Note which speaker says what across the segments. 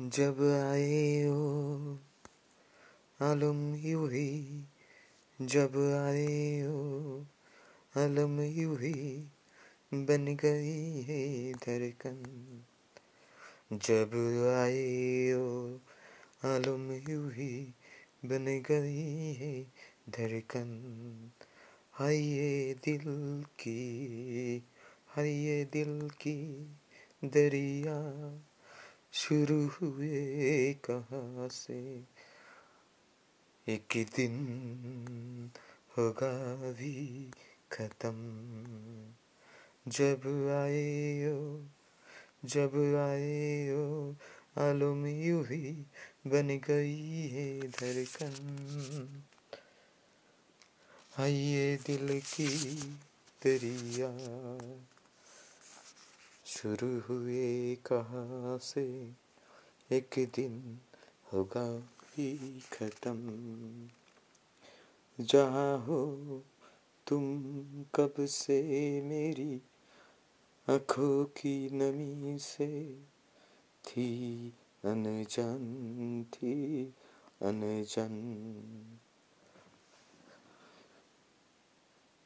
Speaker 1: जब आए हो, आलम ही जब आए हो, आलम ही बन गई है धड़कन। जब आए हो, आलम ही बन गई है धड़कन। हाय दिल की हाय दिल की दरिया। शुरू हुए कहाँ से? एक दिन होगा भी खत्म। जब आए हो जब आए हो आलम यू ही बन गई है धड़कन। आइए दिल की दरिया। शुरू हुए कहाँ से? एक दिन होगा भी खत्म। जहाँ हो तुम कब से मेरी आँखों की नमी से? थी अनजान थी अनजान।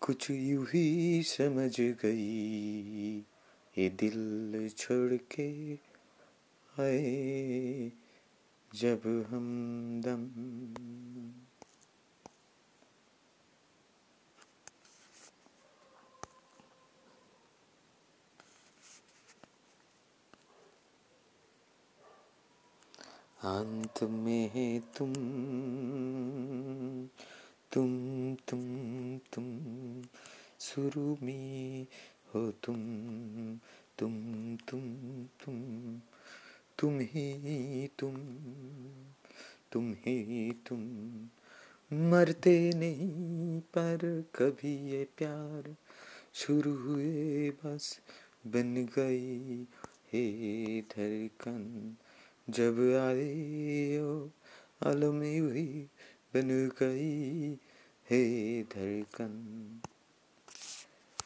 Speaker 1: कुछ यूँ ही समझ गई। ये दिल छोड़ के आए जब हम दम। अंत में है तुम तुम तुम तुम, शुरू में हो तुम तुम तुम तुम ही तुम तुम ही तुम। मरते नहीं पर कभी ये प्यार शुरू हुए, बस बन गई हे धड़कन। जब आए हो आलम हुई बन गई हे धड़कन।